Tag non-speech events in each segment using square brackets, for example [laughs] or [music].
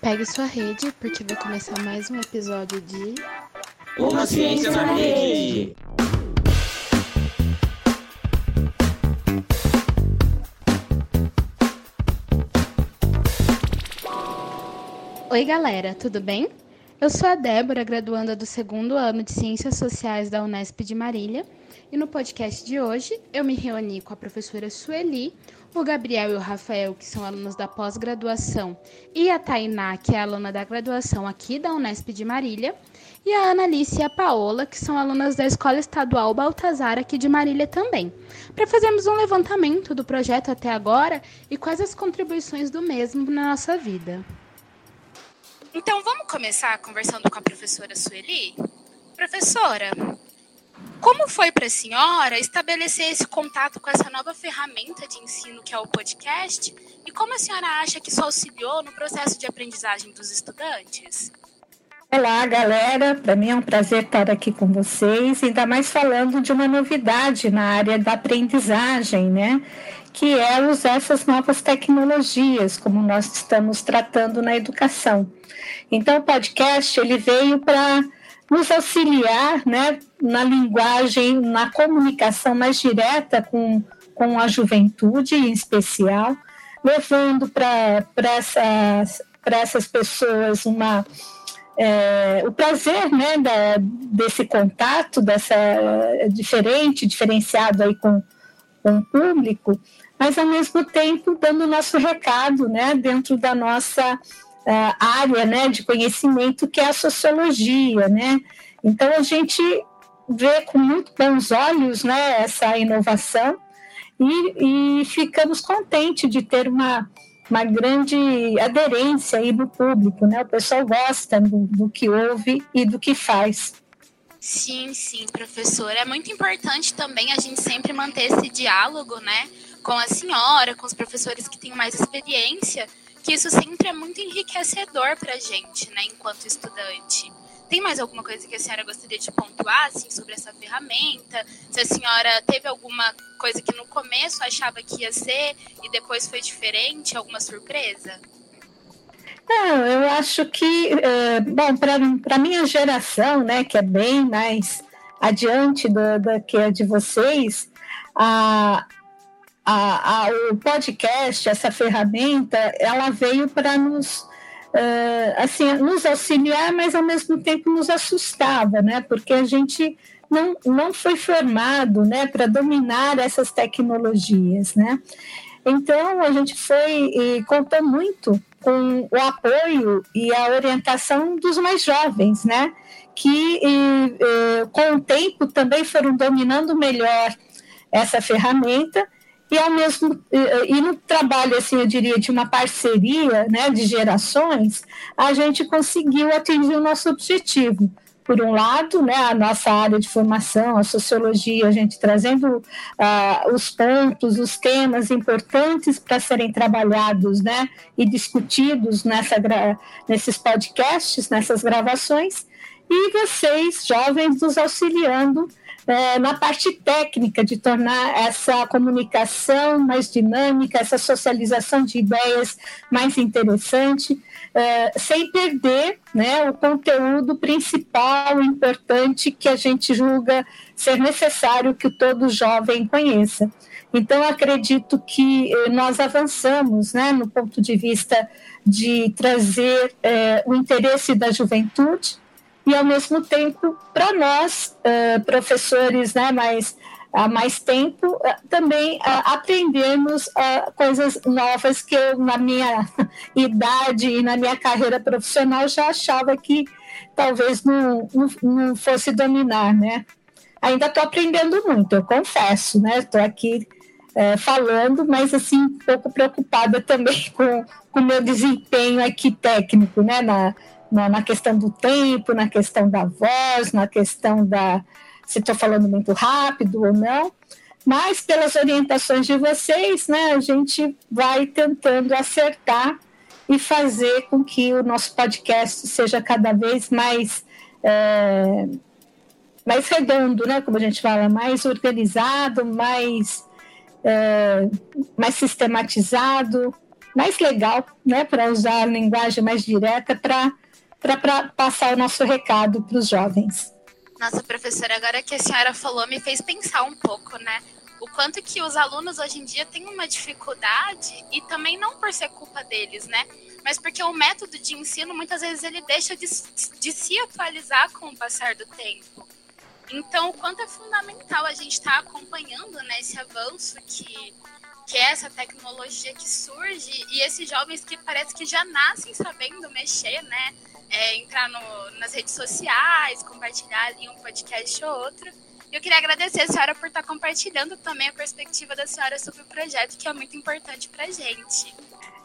Pegue sua rede, porque vai começar mais um episódio de. Uma Ciência na Rede! Oi, galera, tudo bem? Eu sou a Débora, graduanda do segundo ano de Ciências Sociais da Unesp de Marília, e no podcast de hoje eu me reuni com a professora Sueli, o Gabriel e o Rafael, que são alunos da pós-graduação, e a Tainá, que é aluna da graduação aqui da Unesp de Marília, e a Analice e a Paola, que são alunas da Escola Estadual Baltazar aqui de Marília também, para fazermos um levantamento do projeto até agora e quais as contribuições do mesmo na nossa vida. Então vamos começar conversando com a professora Sueli? Professora, como foi para a senhora estabelecer esse contato com essa nova ferramenta de ensino que é o podcast? E como a senhora acha que isso auxiliou no processo de aprendizagem dos estudantes? Olá, galera. Para mim é um prazer estar aqui com vocês, ainda mais falando de uma novidade na área da aprendizagem, né? Que é usar essas novas tecnologias, como nós estamos tratando na educação. Então, o podcast ele veio para nos auxiliar né, na linguagem, na comunicação mais direta com, com a juventude em especial, levando para essas, essas pessoas uma, é, o prazer né, da, desse contato, dessa diferente, diferenciado aí com, com o público, mas ao mesmo tempo dando o nosso recado né, dentro da nossa uh, área né, de conhecimento que é a sociologia, né? Então a gente vê com muito bons olhos né, essa inovação e, e ficamos contentes de ter uma, uma grande aderência aí do público, né? O pessoal gosta do, do que ouve e do que faz. Sim, sim, professor. É muito importante também a gente sempre manter esse diálogo, né, com a senhora, com os professores que têm mais experiência, que isso sempre é muito enriquecedor para a gente, né, enquanto estudante. Tem mais alguma coisa que a senhora gostaria de pontuar assim, sobre essa ferramenta? Se a senhora teve alguma coisa que no começo achava que ia ser e depois foi diferente, alguma surpresa? Não, eu acho que, é, bom, para a minha geração, né, que é bem mais adiante do, do que a de vocês, a, a, a, o podcast, essa ferramenta, ela veio para nos, uh, assim, nos auxiliar, mas ao mesmo tempo nos assustava, né? Porque a gente não, não foi formado, né, para dominar essas tecnologias, né? Então a gente foi e contou muito com o apoio e a orientação dos mais jovens, né? Que e, e, com o tempo também foram dominando melhor essa ferramenta e ao mesmo e no trabalho assim eu diria de uma parceria né de gerações a gente conseguiu atingir o nosso objetivo. Por um lado né a nossa área de formação a sociologia a gente trazendo uh, os pontos os temas importantes para serem trabalhados né e discutidos nessa nesses podcasts nessas gravações e vocês jovens nos auxiliando é, na parte técnica de tornar essa comunicação mais dinâmica, essa socialização de ideias mais interessante, é, sem perder né, o conteúdo principal, importante, que a gente julga ser necessário que todo jovem conheça. Então, acredito que eh, nós avançamos né, no ponto de vista de trazer é, o interesse da juventude e ao mesmo tempo para nós uh, professores né mais há mais tempo uh, também uh, aprendemos coisas novas que eu na minha [laughs] idade e na minha carreira profissional já achava que talvez não, não, não fosse dominar né. Ainda estou aprendendo muito eu confesso né estou aqui falando mas assim um pouco preocupada [laughs] também com o meu desempenho aqui técnico né na na, na questão do tempo, na questão da voz, na questão da se estou falando muito rápido ou não, mas pelas orientações de vocês, né, a gente vai tentando acertar e fazer com que o nosso podcast seja cada vez mais é, mais redondo, né? Como a gente fala, mais organizado, mais, é, mais sistematizado, mais legal, né? Para usar a linguagem mais direta para passar o nosso recado para os jovens. Nossa, professora, agora que a senhora falou, me fez pensar um pouco, né? O quanto que os alunos hoje em dia têm uma dificuldade, e também não por ser culpa deles, né? Mas porque o método de ensino, muitas vezes, ele deixa de, de se atualizar com o passar do tempo. Então, o quanto é fundamental a gente estar tá acompanhando né, esse avanço que, que é essa tecnologia que surge e esses jovens que parece que já nascem sabendo mexer, né? É, entrar no, nas redes sociais, compartilhar ali um podcast ou outro. E eu queria agradecer a senhora por estar compartilhando também a perspectiva da senhora sobre o projeto, que é muito importante para a gente.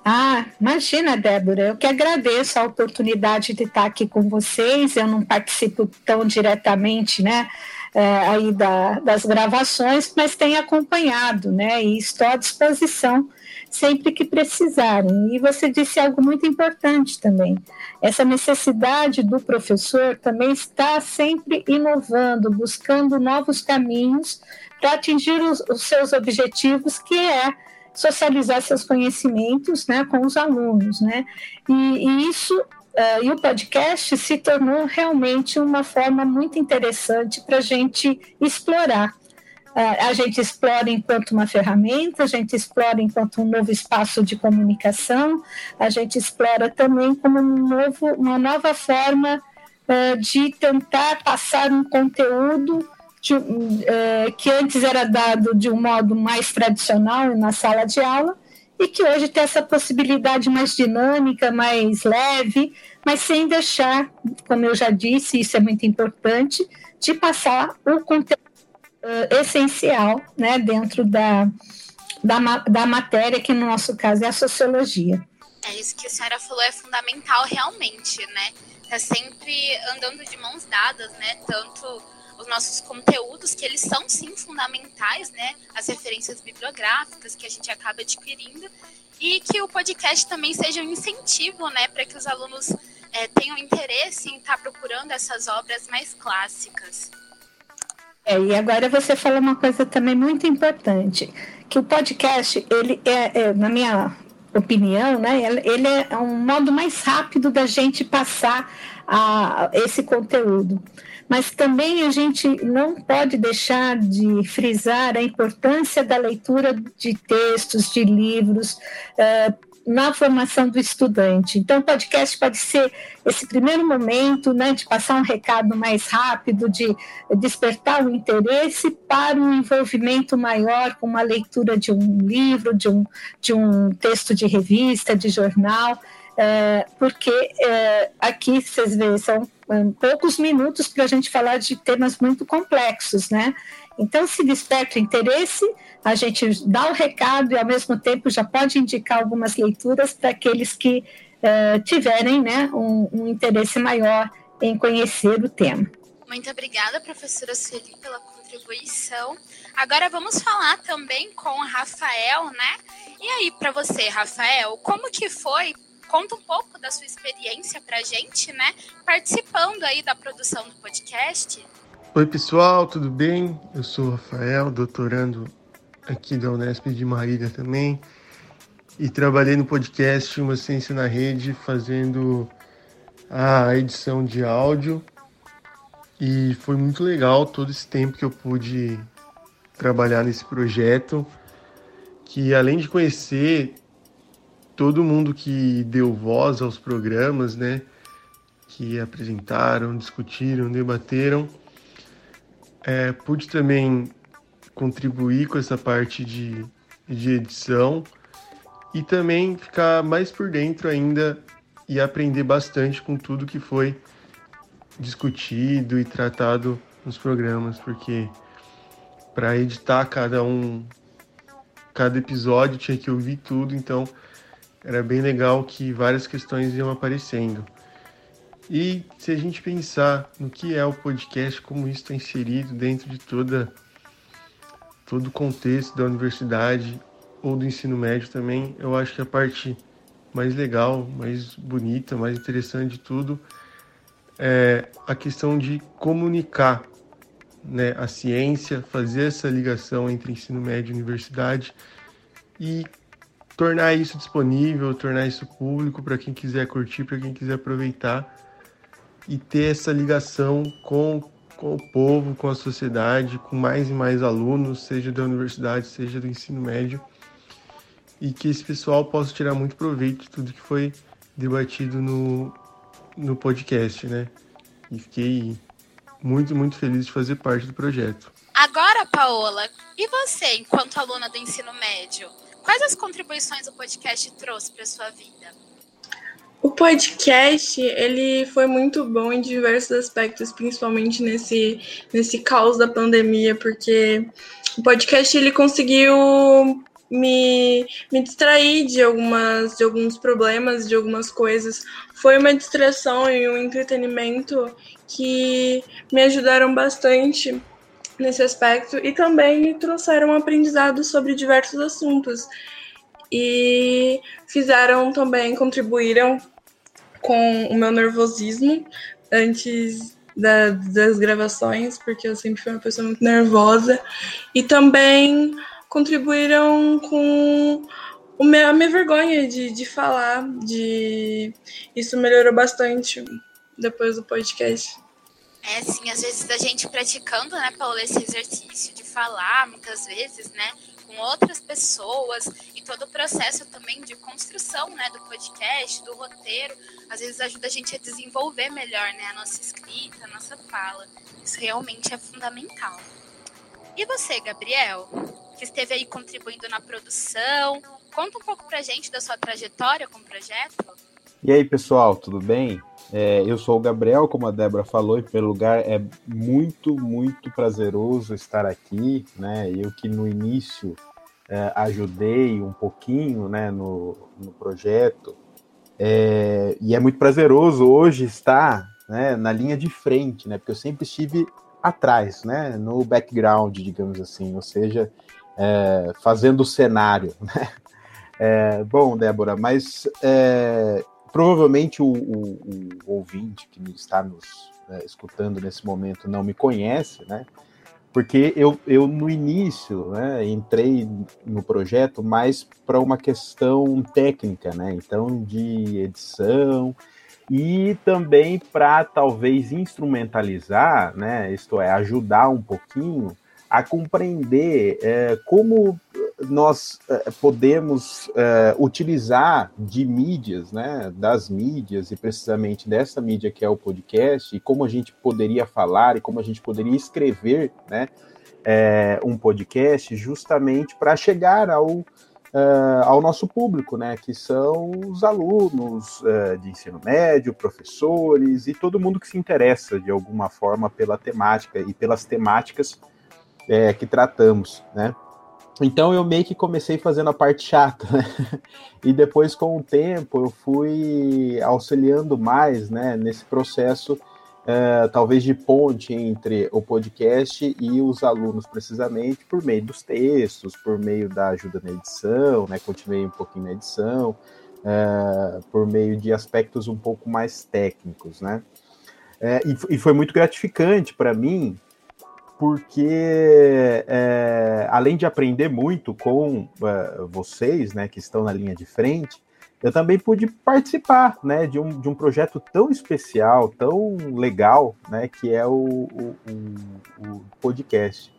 Ah, imagina, Débora, eu que agradeço a oportunidade de estar aqui com vocês. Eu não participo tão diretamente, né, é, aí da, das gravações, mas tenho acompanhado, né, e estou à disposição sempre que precisarem. E você disse algo muito importante também. Essa necessidade do professor também está sempre inovando, buscando novos caminhos para atingir os, os seus objetivos, que é socializar seus conhecimentos né, com os alunos. Né? E, e isso, uh, e o podcast se tornou realmente uma forma muito interessante para a gente explorar. Uh, a gente explora enquanto uma ferramenta, a gente explora enquanto um novo espaço de comunicação, a gente explora também como um novo, uma nova forma uh, de tentar passar um conteúdo de, que antes era dado de um modo mais tradicional na sala de aula e que hoje tem essa possibilidade mais dinâmica, mais leve, mas sem deixar, como eu já disse, isso é muito importante, de passar o conteúdo uh, essencial né, dentro da, da, da matéria, que no nosso caso é a sociologia. É isso que a senhora falou, é fundamental realmente, né? Tá sempre andando de mãos dadas, né? Tanto os nossos conteúdos, que eles são sim fundamentais, né? As referências bibliográficas que a gente acaba adquirindo, e que o podcast também seja um incentivo, né, para que os alunos é, tenham interesse em estar tá procurando essas obras mais clássicas. É, e agora você falou uma coisa também muito importante, que o podcast, ele é, é na minha opinião, né, ele é um modo mais rápido da gente passar a, esse conteúdo mas também a gente não pode deixar de frisar a importância da leitura de textos, de livros, uh, na formação do estudante. Então, o podcast pode ser esse primeiro momento né, de passar um recado mais rápido, de despertar o interesse para um envolvimento maior com uma leitura de um livro, de um, de um texto de revista, de jornal. É, porque é, aqui vocês veem, são poucos minutos para a gente falar de temas muito complexos, né? Então, se desperta o interesse, a gente dá o recado e, ao mesmo tempo, já pode indicar algumas leituras para aqueles que uh, tiverem né, um, um, interesse maior em conhecer o tema. Muito obrigada, professora Sueli, pela contribuição. Agora vamos falar também com o Rafael, né? E aí, para você, Rafael, como que foi conta um pouco da sua experiência para a gente, né? Participando aí da produção do podcast. Oi, pessoal, tudo bem? Eu sou o Rafael, doutorando aqui da Unesp de Marília também. E trabalhei no podcast Uma Ciência na Rede, fazendo a edição de áudio. E foi muito legal todo esse tempo que eu pude trabalhar nesse projeto, que além de conhecer todo mundo que deu voz aos programas, né? Que apresentaram, discutiram, debateram. É, pude também contribuir com essa parte de, de edição e também ficar mais por dentro ainda e aprender bastante com tudo que foi discutido e tratado nos programas, porque para editar cada um, cada episódio tinha que ouvir tudo, então era bem legal que várias questões iam aparecendo. E se a gente pensar no que é o podcast, como isso está inserido dentro de toda todo o contexto da universidade ou do ensino médio também, eu acho que a parte mais legal, mais bonita, mais interessante de tudo é a questão de comunicar né, a ciência, fazer essa ligação entre ensino médio e universidade e tornar isso disponível, tornar isso público para quem quiser curtir, para quem quiser aproveitar e ter essa ligação com, com o povo, com a sociedade, com mais e mais alunos, seja da universidade, seja do ensino médio, e que esse pessoal possa tirar muito proveito de tudo que foi debatido no, no podcast, né? E fiquei muito, muito feliz de fazer parte do projeto. Agora, Paola, e você, enquanto aluna do ensino médio, quais as contribuições o podcast trouxe para sua vida? O podcast, ele foi muito bom em diversos aspectos, principalmente nesse, nesse caos da pandemia, porque o podcast ele conseguiu me, me distrair de algumas de alguns problemas, de algumas coisas. Foi uma distração e um entretenimento que me ajudaram bastante nesse aspecto e também me trouxeram um aprendizado sobre diversos assuntos e fizeram também, contribuíram com o meu nervosismo antes da, das gravações, porque eu sempre fui uma pessoa muito nervosa, e também contribuíram com o meu, a minha vergonha de, de falar, de isso melhorou bastante depois do podcast. É, sim, às vezes a gente praticando, né, Paula, esse exercício de falar, muitas vezes, né, com outras pessoas e todo o processo também de construção, né, do podcast, do roteiro, às vezes ajuda a gente a desenvolver melhor, né, a nossa escrita, a nossa fala. Isso realmente é fundamental. E você, Gabriel, que esteve aí contribuindo na produção, conta um pouco pra gente da sua trajetória com o projeto. E aí, pessoal, tudo bem? É, eu sou o Gabriel, como a Débora falou, em primeiro lugar, é muito, muito prazeroso estar aqui, né? Eu que no início é, ajudei um pouquinho né, no, no projeto, é, e é muito prazeroso hoje estar né, na linha de frente, né? Porque eu sempre estive atrás, né? No background, digamos assim, ou seja, é, fazendo o cenário, [laughs] né? É, bom, Débora, mas é, provavelmente o, o, o, ouvinte que está nos é, escutando nesse momento não me conhece, né? Porque eu, eu no início né, entrei no projeto mais para uma questão técnica, né? Então, de edição e também para talvez instrumentalizar, né? Isto é, ajudar um pouquinho a compreender é, como nós é, podemos é, utilizar de mídias, né, das mídias e precisamente dessa mídia que é o podcast e como a gente poderia falar e como a gente poderia escrever, né, é, um podcast justamente para chegar ao ao nosso público, né, que são os alunos de ensino médio, professores e todo mundo que se interessa de alguma forma pela temática e pelas temáticas que tratamos, né. Então eu meio que comecei fazendo a parte chata, né? [laughs] E depois, com o tempo, eu fui auxiliando mais, né, nesse processo, uh, talvez de ponte entre o podcast e os alunos, precisamente por meio dos textos, por meio da ajuda na edição, né? Continuei um pouquinho na edição, uh, por meio de aspectos um pouco mais técnicos, né? Uh, e, e foi muito gratificante para mim porque é, além de aprender muito com é, vocês, né, que estão na linha de frente, eu também pude participar, né, de um, de um projeto tão especial, tão legal, né, que é o, o, o podcast.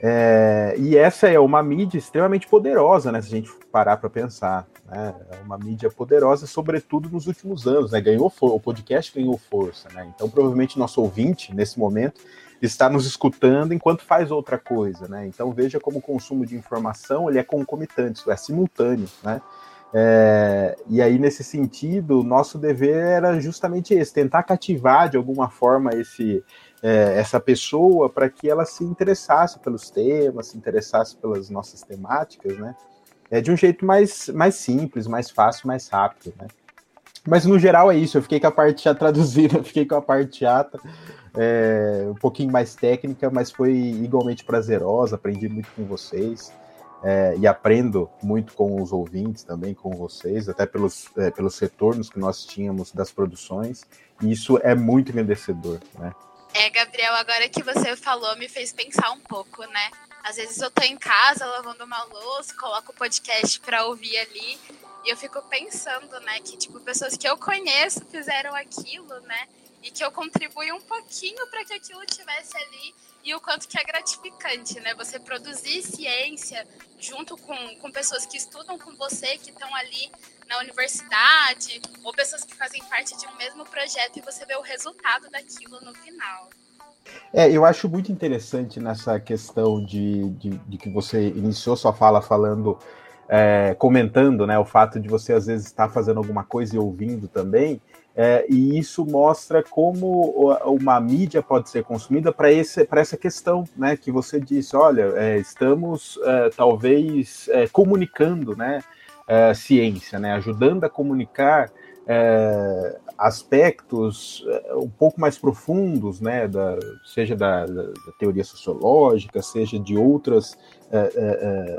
É, e essa é uma mídia extremamente poderosa, né, se a gente parar para pensar. Né, é uma mídia poderosa, sobretudo nos últimos anos, né, ganhou o podcast ganhou força, né, então provavelmente nosso ouvinte nesse momento está nos escutando enquanto faz outra coisa, né? Então veja como o consumo de informação ele é concomitante, é simultâneo, né? É, e aí, nesse sentido, nosso dever era justamente esse: tentar cativar de alguma forma esse, é, essa pessoa para que ela se interessasse pelos temas, se interessasse pelas nossas temáticas, né? É de um jeito mais, mais simples, mais fácil, mais rápido, né? Mas no geral é isso. Eu fiquei com a parte já traduzida, [laughs] fiquei com a parte chata é, um pouquinho mais técnica, mas foi igualmente prazerosa, aprendi muito com vocês. É, e aprendo muito com os ouvintes também, com vocês, até pelos, é, pelos retornos que nós tínhamos das produções, e isso é muito engrandecedor, né? É, Gabriel, agora que você falou, me fez pensar um pouco, né? Às vezes eu tô em casa lavando uma louça, coloco o podcast para ouvir ali, e eu fico pensando, né, que tipo pessoas que eu conheço fizeram aquilo, né? E que eu contribuí um pouquinho para que aquilo tivesse ali e o quanto que é gratificante, né? Você produzir ciência junto com, com pessoas que estudam com você, que estão ali na universidade, ou pessoas que fazem parte de um mesmo projeto e você vê o resultado daquilo no final. É, eu acho muito interessante nessa questão de, de, de que você iniciou sua fala falando, é, comentando, né, o fato de você às vezes estar fazendo alguma coisa e ouvindo também, é, e isso mostra como uma mídia pode ser consumida para essa questão né, que você disse. Olha, é, estamos é, talvez é, comunicando né, é, ciência, né, ajudando a comunicar é, aspectos um pouco mais profundos, né, da, seja da, da, teoria sociológica, seja de outras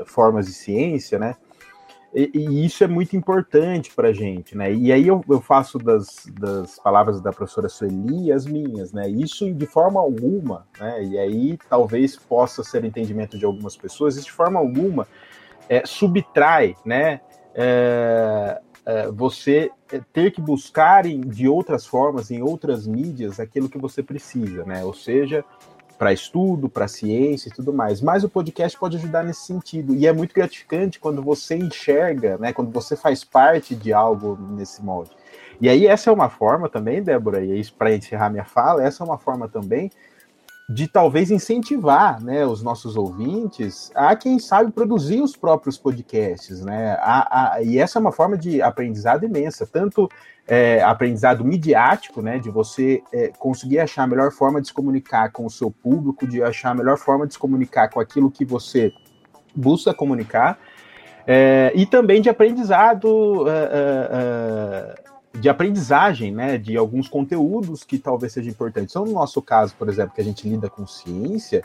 formas de ciência, né, e, e, isso é muito importante para a gente, né? E aí eu, eu faço das, das, palavras da professora Sueli as minhas, né? Isso de forma alguma, né? E aí talvez possa ser entendimento de algumas pessoas, isso de forma alguma é, subtrai, né? É, é, você ter que buscar em, de outras formas, em outras mídias, aquilo que você precisa, né? Ou seja, para estudo, para ciência e tudo mais. Mas o podcast pode ajudar nesse sentido. E é muito gratificante quando você enxerga, né, quando você faz parte de algo nesse molde. E aí, essa é uma forma também, Débora, e isso para encerrar minha fala, essa é uma forma também de talvez incentivar né, os nossos ouvintes a, quem sabe, produzir os próprios podcasts. Né? A, a, e essa é uma forma de aprendizado imensa, tanto é, aprendizado midiático, né, de você é, conseguir achar a melhor forma de se comunicar com o seu público, de achar a melhor forma de se comunicar com aquilo que você busca comunicar, é, e também de aprendizado, é, é, é, de aprendizagem, né, de alguns conteúdos que talvez sejam importantes. Então, no nosso caso, por exemplo, que a gente lida com ciência,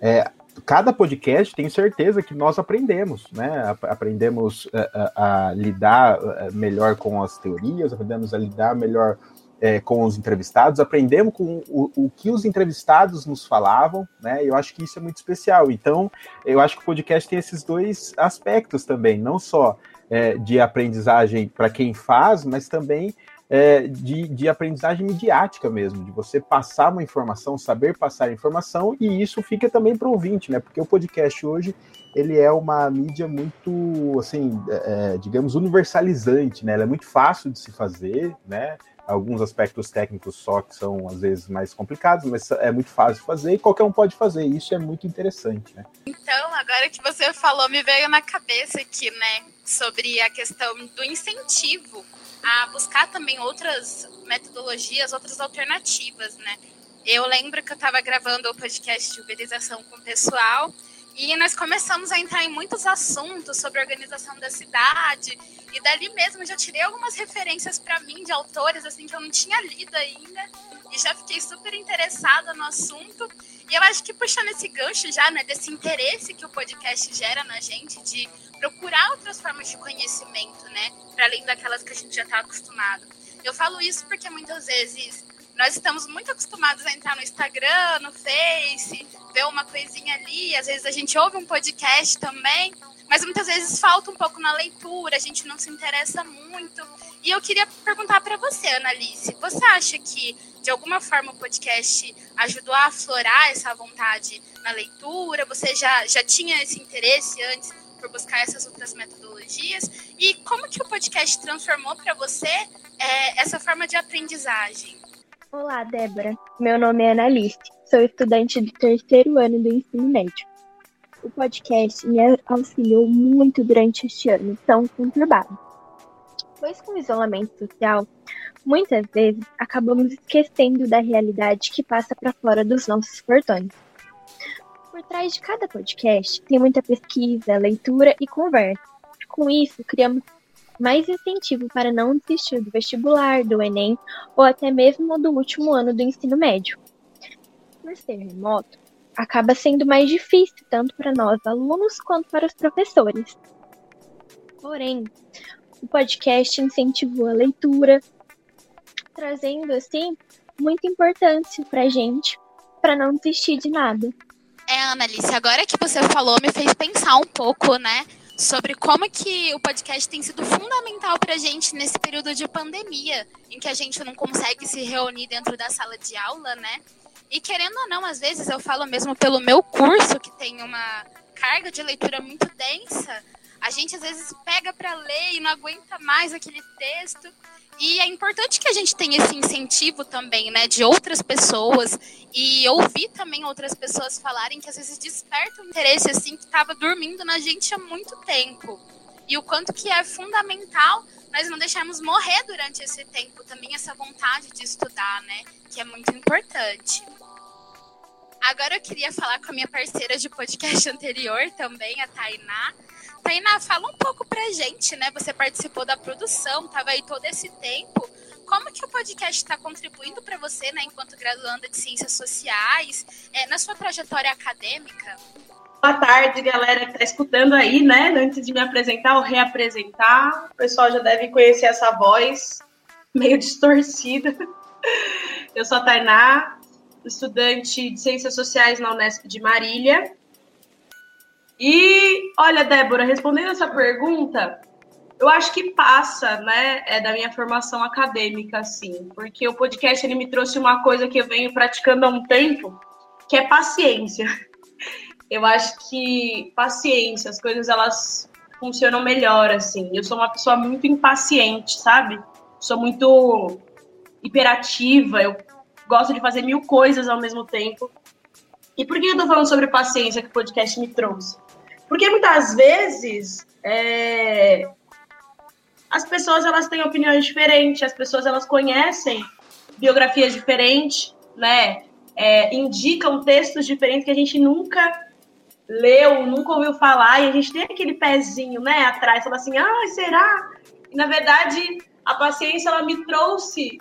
é, cada podcast tenho certeza que nós aprendemos, né? Aprendemos a, eh, a, eh, a lidar eh, melhor com as teorias, aprendemos a lidar melhor é, com os entrevistados, aprendemos com o, o, que os entrevistados nos falavam, né? Eu acho que isso é muito especial. Então, eu acho que o podcast tem esses dois aspectos também, não só é, de aprendizagem para quem faz, mas também é, de, de aprendizagem midiática mesmo, de você passar uma informação, saber passar informação, e isso fica também para o ouvinte, né? Porque o podcast hoje ele é uma mídia muito, assim, é, é, digamos, universalizante, né? Ela é muito fácil de se fazer, né? Alguns aspectos técnicos só que são às vezes mais complicados, mas é muito fácil fazer e qualquer um pode fazer. E isso é muito interessante, né? Então, agora que você falou, me veio na cabeça aqui, né, sobre a questão do incentivo a buscar também outras metodologias, outras alternativas, né? Eu lembro que eu estava gravando o podcast de uberização com o pessoal e nós começamos a entrar em muitos assuntos sobre a organização da cidade e dali mesmo já tirei algumas referências para mim de autores assim que eu não tinha lido ainda e já fiquei super interessada no assunto. E eu acho que puxando esse gancho já, né, desse interesse que o podcast gera na gente de procurar outras formas de conhecimento, né, para além daquelas que a gente já está acostumado. Eu falo isso porque muitas vezes nós estamos muito acostumados a entrar no Instagram, no Face, ver uma coisinha ali, às vezes a gente ouve um podcast também, mas muitas vezes falta um pouco na leitura, a gente não se interessa muito. E eu queria perguntar para você, Annalise, você acha que de alguma forma o podcast ajudou a aflorar essa vontade na leitura? Você já, já tinha esse interesse antes por buscar essas outras metodologias? E como que o podcast transformou para você é, essa forma de aprendizagem? Olá, Débora. Meu nome é Annalise. Sou estudante do terceiro ano do ensino médio. O podcast me auxiliou muito durante este ano tão conturbado. Pois com o isolamento social, muitas vezes acabamos esquecendo da realidade que passa para fora dos nossos portões. Por trás de cada podcast tem muita pesquisa, leitura e conversa. Com isso, criamos mais incentivo para não desistir do vestibular, do Enem ou até mesmo do último ano do ensino médio. Por ser remoto, acaba sendo mais difícil tanto para nós alunos quanto para os professores. Porém, o podcast incentivou a leitura, trazendo assim muito importante pra gente, para não desistir de nada. É, Annalise, agora que você falou, me fez pensar um pouco, né? Sobre como que o podcast tem sido fundamental pra gente nesse período de pandemia, em que a gente não consegue se reunir dentro da sala de aula, né? E querendo ou não, às vezes eu falo mesmo pelo meu curso, que tem uma carga de leitura muito densa, a gente às vezes pega para ler e não aguenta mais aquele texto. E é importante que a gente tenha esse incentivo também, né, de outras pessoas e ouvir também outras pessoas falarem que às vezes desperta um interesse assim que estava dormindo na gente há muito tempo. E o quanto que é fundamental nós não deixarmos morrer durante esse tempo também essa vontade de estudar, né, que é muito importante. Agora eu queria falar com a minha parceira de podcast [laughs] anterior também, a Tainá. Tainá, fala um pouco pra gente, né? Você participou da produção, estava aí todo esse tempo. Como que o podcast está contribuindo para você, né, enquanto graduanda de Ciências Sociais, é, na sua trajetória acadêmica? Boa tarde, galera que está escutando aí, né? Antes de me apresentar ou reapresentar, o pessoal já deve conhecer essa voz meio distorcida. Eu sou a Tainá, estudante de Ciências Sociais na Unesp de Marília. E, olha, Débora, respondendo essa pergunta, eu acho que passa, né, é da minha formação acadêmica, assim, porque o podcast ele me trouxe uma coisa que eu venho praticando há um tempo, que é paciência. [laughs] Eu acho que paciência, as coisas elas funcionam melhor, assim. Eu sou uma pessoa muito impaciente, sabe? Sou muito hiperativa, eu gosto de fazer mil coisas ao mesmo tempo. E por que eu tô falando sobre paciência que o podcast me trouxe? Porque muitas vezes é... as pessoas elas têm opiniões diferentes, as pessoas elas conhecem biografias diferentes, né? É, indicam textos diferentes que a gente nunca leu, nunca ouviu falar, e a gente tem aquele pezinho, né, atrás, fala assim, ah, será? E, na verdade, a paciência, ela me trouxe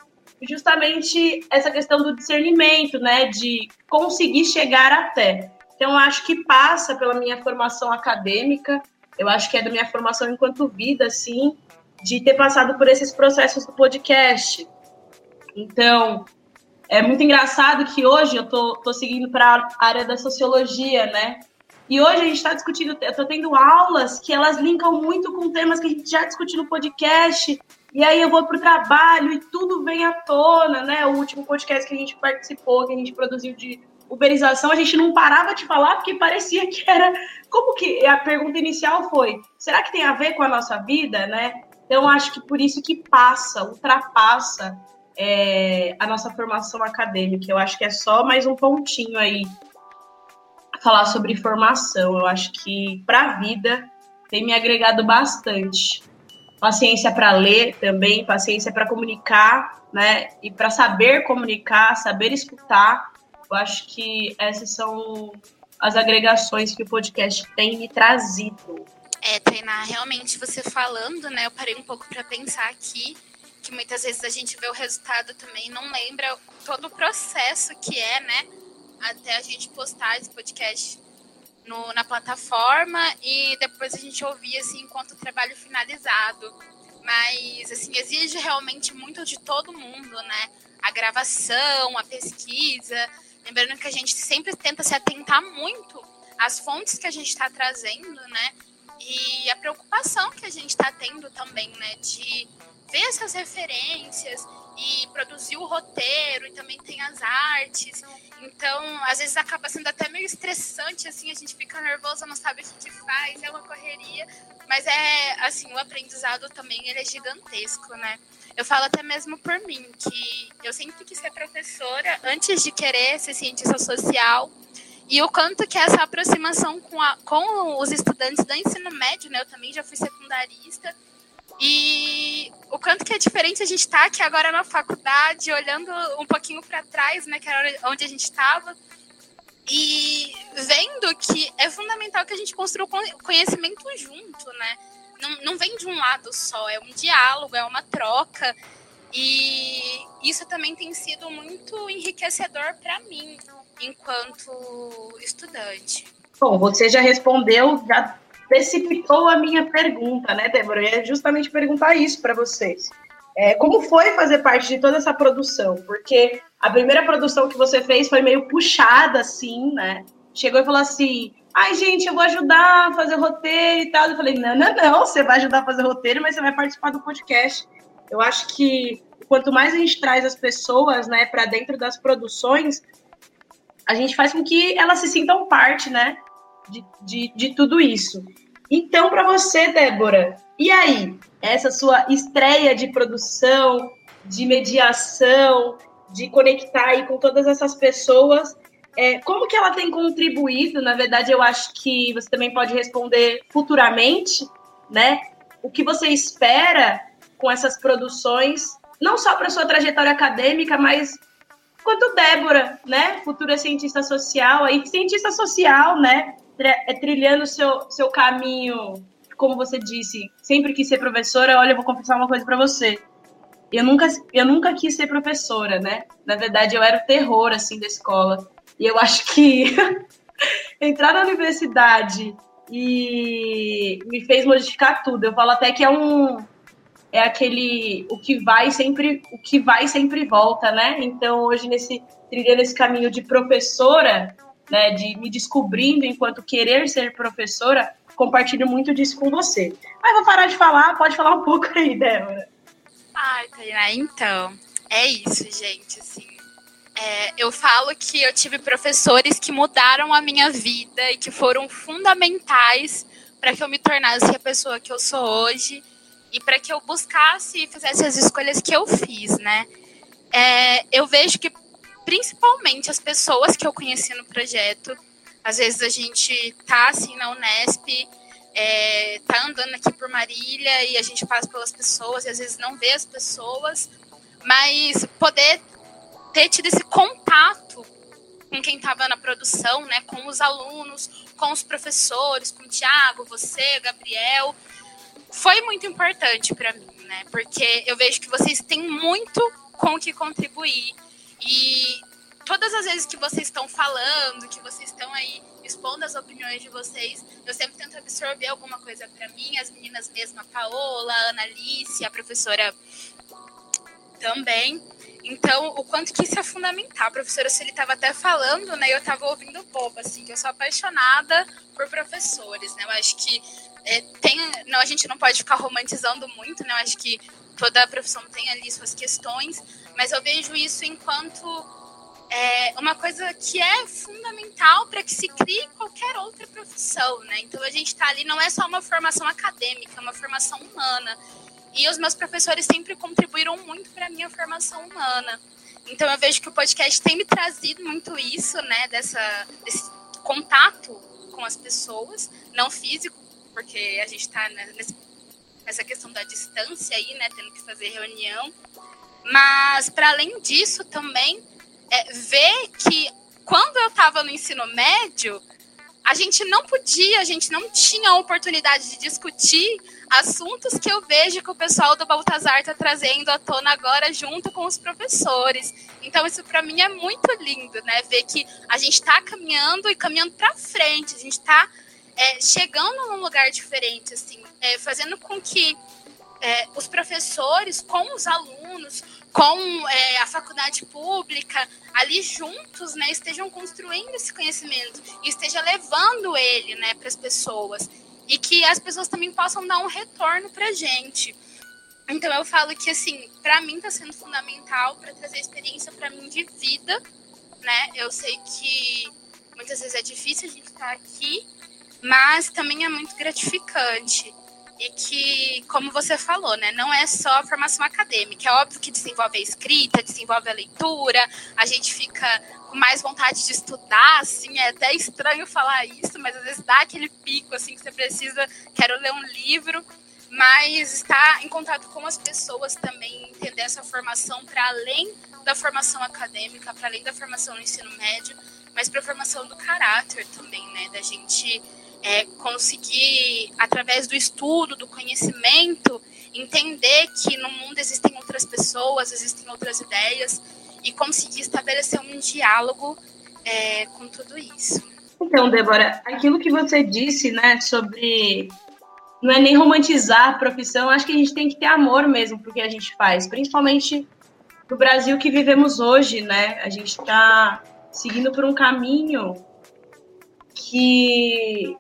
justamente essa questão do discernimento, né, de conseguir chegar até. Então, acho que passa pela minha formação acadêmica, eu acho que é da minha formação enquanto vida, assim, de ter passado por esses processos do podcast. Então, é muito engraçado que hoje eu tô, tô seguindo para a área da sociologia, né? E hoje a gente está discutindo, eu estou tendo aulas que elas linkam muito com temas que a gente já discutiu no podcast, e aí eu vou para o trabalho e tudo vem à tona, né? O último podcast que a gente participou, que a gente produziu de uberização, a gente não parava de falar porque parecia que era. Como que a pergunta inicial foi: será que tem a ver com a nossa vida, né? Então acho que por isso que passa, ultrapassa é, a nossa formação acadêmica. Eu acho que é só mais um pontinho aí falar sobre formação. Eu acho que para a vida tem me agregado bastante paciência para ler também, paciência para comunicar, né? E para saber comunicar, saber escutar. Eu acho que essas são as agregações que o podcast tem me trazido. É, treinar realmente você falando, né? Eu parei um pouco para pensar aqui que muitas vezes a gente vê o resultado também não lembra todo o processo que é, né? Até a gente postar esse podcast no, na plataforma e depois a gente ouvia assim enquanto o trabalho finalizado. Mas assim, exige realmente muito de todo mundo, né? A gravação, a pesquisa. Lembrando que a gente sempre tenta se atentar muito às fontes que a gente está trazendo, né? E a preocupação que a gente está tendo também, né? De ver essas referências e produzir o roteiro e também tem as artes. Então, às vezes acaba sendo até meio estressante, assim, a gente fica nervosa, não sabe o que faz, é uma correria. Mas é, assim, o aprendizado também ele é gigantesco, né? Eu falo até mesmo por mim, que eu sempre quis ser professora antes de querer ser cientista social. E o quanto que essa aproximação com, a, com os estudantes do ensino médio, né? Eu também já fui secundarista e o quanto que é diferente a gente estar tá aqui agora na faculdade, olhando um pouquinho para trás, né, que era onde a gente estava, e vendo que é fundamental que a gente construa conhecimento junto, né? Não, não vem de um lado só, é um diálogo, é uma troca. E isso também tem sido muito enriquecedor para mim, enquanto estudante. Bom, você já respondeu, já precipitou a minha pergunta, né, Débora? Eu ia justamente perguntar isso para vocês. É, como foi fazer parte de toda essa produção? Porque a primeira produção que você fez foi meio puxada, assim, né? Chegou e falou assim: ai, gente, eu vou ajudar a fazer roteiro e tal. Eu falei: não, não, não, você vai ajudar a fazer roteiro, mas você vai participar do podcast. Eu acho que quanto mais a gente traz as pessoas, né, para dentro das produções, a gente faz com que elas se sintam parte, né, de, de, de tudo isso. Então, para você, Débora, e aí? Essa sua estreia de produção, de mediação, de conectar aí com todas essas pessoas, é, como que ela tem contribuído? Na verdade, eu acho que você também pode responder futuramente, né? O que você espera com essas produções, não só para sua trajetória acadêmica, mas quanto Débora, né? Futura cientista social, aí cientista social, né? É trilhando seu seu caminho, como você disse, sempre quis ser professora. Olha, eu vou confessar uma coisa para você. Eu nunca, eu nunca quis ser professora, né? Na verdade, eu era o terror assim da escola. E eu acho que [laughs] entrar na universidade e me fez modificar tudo. Eu falo até que é um é aquele o que vai sempre o que vai sempre volta, né? Então hoje nesse trilhando esse caminho de professora, né, de me descobrindo enquanto querer ser professora, compartilho muito disso com você. Mas vou parar de falar, pode falar um pouco aí, Débora. Ai, Tainá, então, é isso, gente, assim. É, eu falo que eu tive professores que mudaram a minha vida e que foram fundamentais para que eu me tornasse a pessoa que eu sou hoje e para que eu buscasse e fizesse as escolhas que eu fiz, né? É, eu vejo que principalmente as pessoas que eu conheci no projeto, às vezes a gente tá assim na Unesp, é, tá andando aqui por Marília e a gente passa pelas pessoas e às vezes não vê as pessoas, mas poder ter tido esse contato com quem estava na produção, né, com os alunos, com os professores, com o Tiago, você, Gabriel, foi muito importante para mim, né? Porque eu vejo que vocês têm muito com o que contribuir. E todas as vezes que vocês estão falando, que vocês estão aí expondo as opiniões de vocês, eu sempre tento absorver alguma coisa para mim, as meninas mesmo, a Paola, a Ana Alice, a professora também. Então, o quanto que isso é fundamental. A professora ele estava até falando, né? Eu estava ouvindo bobo, assim, que eu sou apaixonada por professores, né? Eu acho que é, tem, não, a gente não pode ficar romantizando muito, né? Eu acho que toda profissão tem ali suas questões, mas eu vejo isso enquanto é, uma coisa que é fundamental para que se crie qualquer outra profissão, né? Então a gente está ali, não é só uma formação acadêmica, é uma formação humana. E os meus professores sempre contribuíram muito para a minha formação humana. Então eu vejo que o podcast tem me trazido muito isso, né? Dessa, desse contato com as pessoas, não físico, porque a gente está nessa questão da distância aí, né, tendo que fazer reunião. Mas, para além disso, também é, ver que quando eu estava no ensino médio, a gente não podia, a gente não tinha a oportunidade de discutir assuntos que eu vejo que o pessoal do Baltazar está trazendo à tona agora junto com os professores. Então isso para mim é muito lindo, né? Ver que a gente está caminhando e caminhando para frente, a gente está é, chegando num lugar diferente, assim, é, fazendo com que é, os professores, com os alunos, com é, a faculdade pública, ali juntos, né, estejam construindo esse conhecimento e esteja levando ele, né, para as pessoas e que as pessoas também possam dar um retorno para gente. Então eu falo que assim, para mim está sendo fundamental para trazer experiência para mim de vida, né? Eu sei que muitas vezes é difícil a gente estar tá aqui, mas também é muito gratificante. E que, como você falou, né, não é só a formação acadêmica. É óbvio que desenvolve a escrita, desenvolve a leitura, a gente fica com mais vontade de estudar, assim, é até estranho falar isso, mas às vezes dá aquele pico, assim, que você precisa, quero ler um livro, mas estar em contato com as pessoas também, entender essa formação para além da formação acadêmica, para além da formação no ensino médio, mas para a formação do caráter também, né, da gente é, conseguir, através do estudo, do conhecimento, entender que no mundo existem outras pessoas, existem outras ideias e conseguir estabelecer um diálogo é, com tudo isso. Então, Débora, aquilo que você disse, né, sobre não é nem romantizar a profissão, acho que a gente tem que ter amor mesmo porque a gente faz, principalmente no Brasil que vivemos hoje, né? A gente está seguindo por um caminho que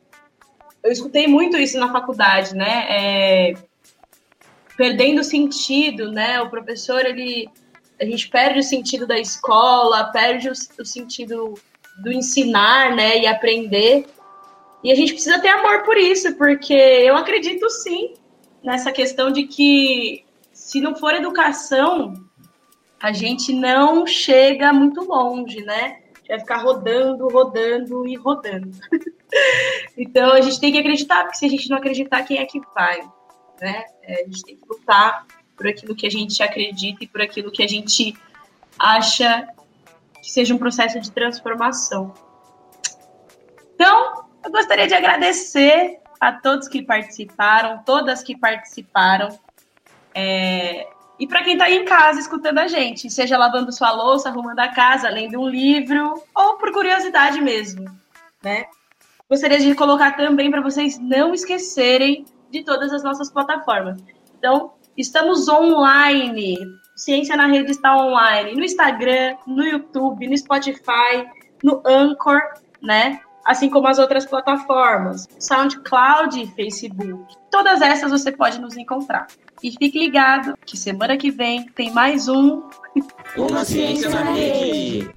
eu escutei muito isso na faculdade, né? É, perdendo sentido, né? O professor ele a gente perde o sentido da escola, perde o, o sentido do ensinar, né? E aprender. E a gente precisa ter amor por isso, porque eu acredito sim nessa questão de que se não for educação, a gente não chega muito longe, né? Vai ficar rodando, rodando e rodando. [laughs] então a gente tem que acreditar, porque se a gente não acreditar, quem é que vai? Né? É, a gente tem que lutar por aquilo que a gente acredita e por aquilo que a gente acha que seja um processo de transformação. Então, eu gostaria de agradecer a todos que participaram, todas que participaram. É... E para quem está em casa escutando a gente, seja lavando sua louça, arrumando a casa, lendo um livro, ou por curiosidade mesmo, né? Gostaria de colocar também para vocês não esquecerem de todas as nossas plataformas. Então, estamos online. Ciência na Rede está online no Instagram, no YouTube, no Spotify, no Anchor, né? Assim como as outras plataformas, SoundCloud e Facebook. Todas essas você pode nos encontrar. E fique ligado que semana que vem tem mais um. Uma ciência na rede.